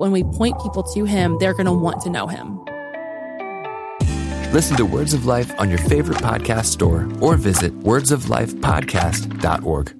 When we point people to him, they're going to want to know him. Listen to Words of Life on your favorite podcast store or visit wordsoflifepodcast.org.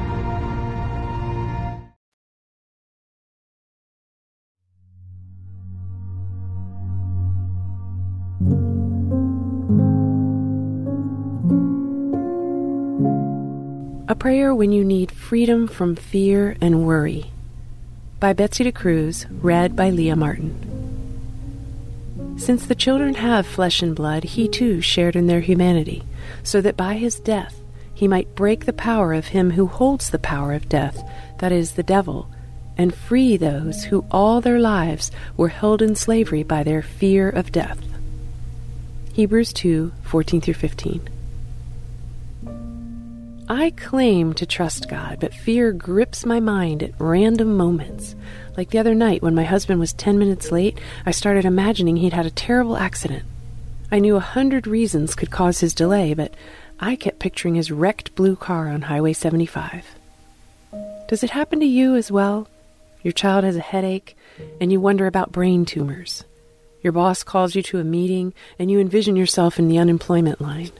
Prayer When You Need Freedom from Fear and Worry by Betsy DeCruz, read by Leah Martin. Since the children have flesh and blood, he too shared in their humanity, so that by his death he might break the power of him who holds the power of death, that is, the devil, and free those who all their lives were held in slavery by their fear of death. Hebrews 2 14 through 15. I claim to trust God, but fear grips my mind at random moments. Like the other night when my husband was 10 minutes late, I started imagining he'd had a terrible accident. I knew a hundred reasons could cause his delay, but I kept picturing his wrecked blue car on Highway 75. Does it happen to you as well? Your child has a headache, and you wonder about brain tumors. Your boss calls you to a meeting, and you envision yourself in the unemployment line.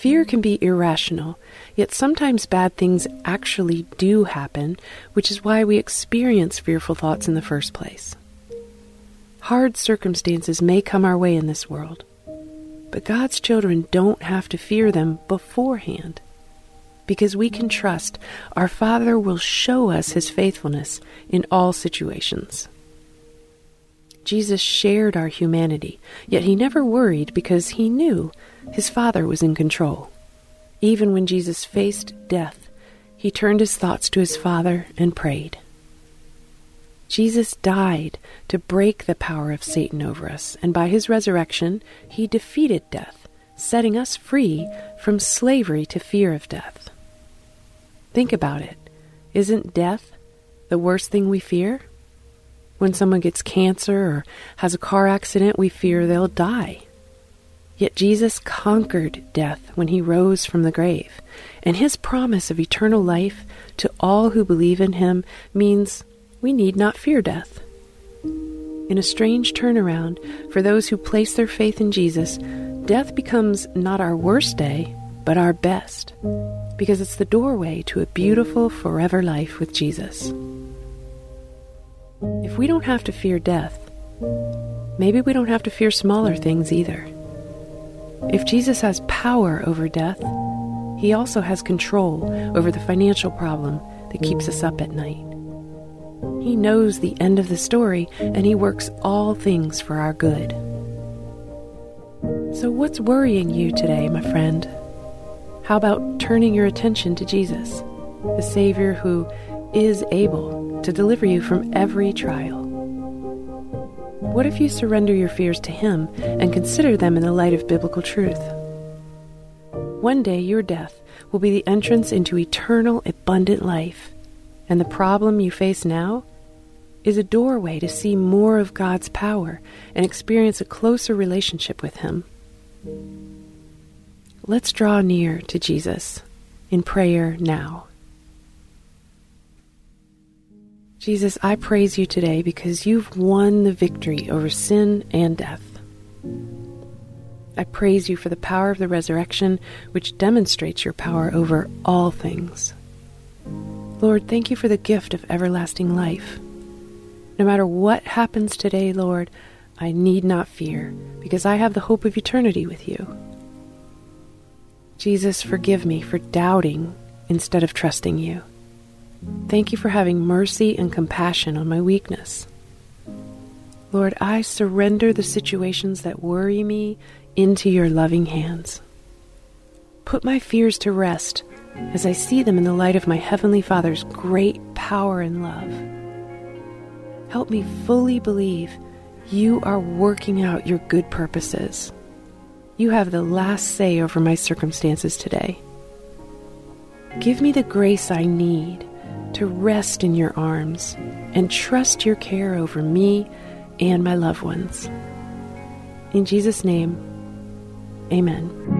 Fear can be irrational, yet sometimes bad things actually do happen, which is why we experience fearful thoughts in the first place. Hard circumstances may come our way in this world, but God's children don't have to fear them beforehand, because we can trust our Father will show us His faithfulness in all situations. Jesus shared our humanity, yet he never worried because he knew his Father was in control. Even when Jesus faced death, he turned his thoughts to his Father and prayed. Jesus died to break the power of Satan over us, and by his resurrection, he defeated death, setting us free from slavery to fear of death. Think about it. Isn't death the worst thing we fear? When someone gets cancer or has a car accident, we fear they'll die. Yet Jesus conquered death when he rose from the grave, and his promise of eternal life to all who believe in him means we need not fear death. In a strange turnaround, for those who place their faith in Jesus, death becomes not our worst day, but our best, because it's the doorway to a beautiful forever life with Jesus. If we don't have to fear death, maybe we don't have to fear smaller things either. If Jesus has power over death, he also has control over the financial problem that keeps us up at night. He knows the end of the story, and he works all things for our good. So, what's worrying you today, my friend? How about turning your attention to Jesus, the Savior who is able to deliver you from every trial? What if you surrender your fears to Him and consider them in the light of biblical truth? One day your death will be the entrance into eternal, abundant life, and the problem you face now is a doorway to see more of God's power and experience a closer relationship with Him. Let's draw near to Jesus in prayer now. Jesus, I praise you today because you've won the victory over sin and death. I praise you for the power of the resurrection, which demonstrates your power over all things. Lord, thank you for the gift of everlasting life. No matter what happens today, Lord, I need not fear, because I have the hope of eternity with you. Jesus, forgive me for doubting instead of trusting you. Thank you for having mercy and compassion on my weakness. Lord, I surrender the situations that worry me into your loving hands. Put my fears to rest as I see them in the light of my Heavenly Father's great power and love. Help me fully believe you are working out your good purposes you have the last say over my circumstances today. Give me the grace I need to rest in your arms and trust your care over me and my loved ones. In Jesus' name, amen.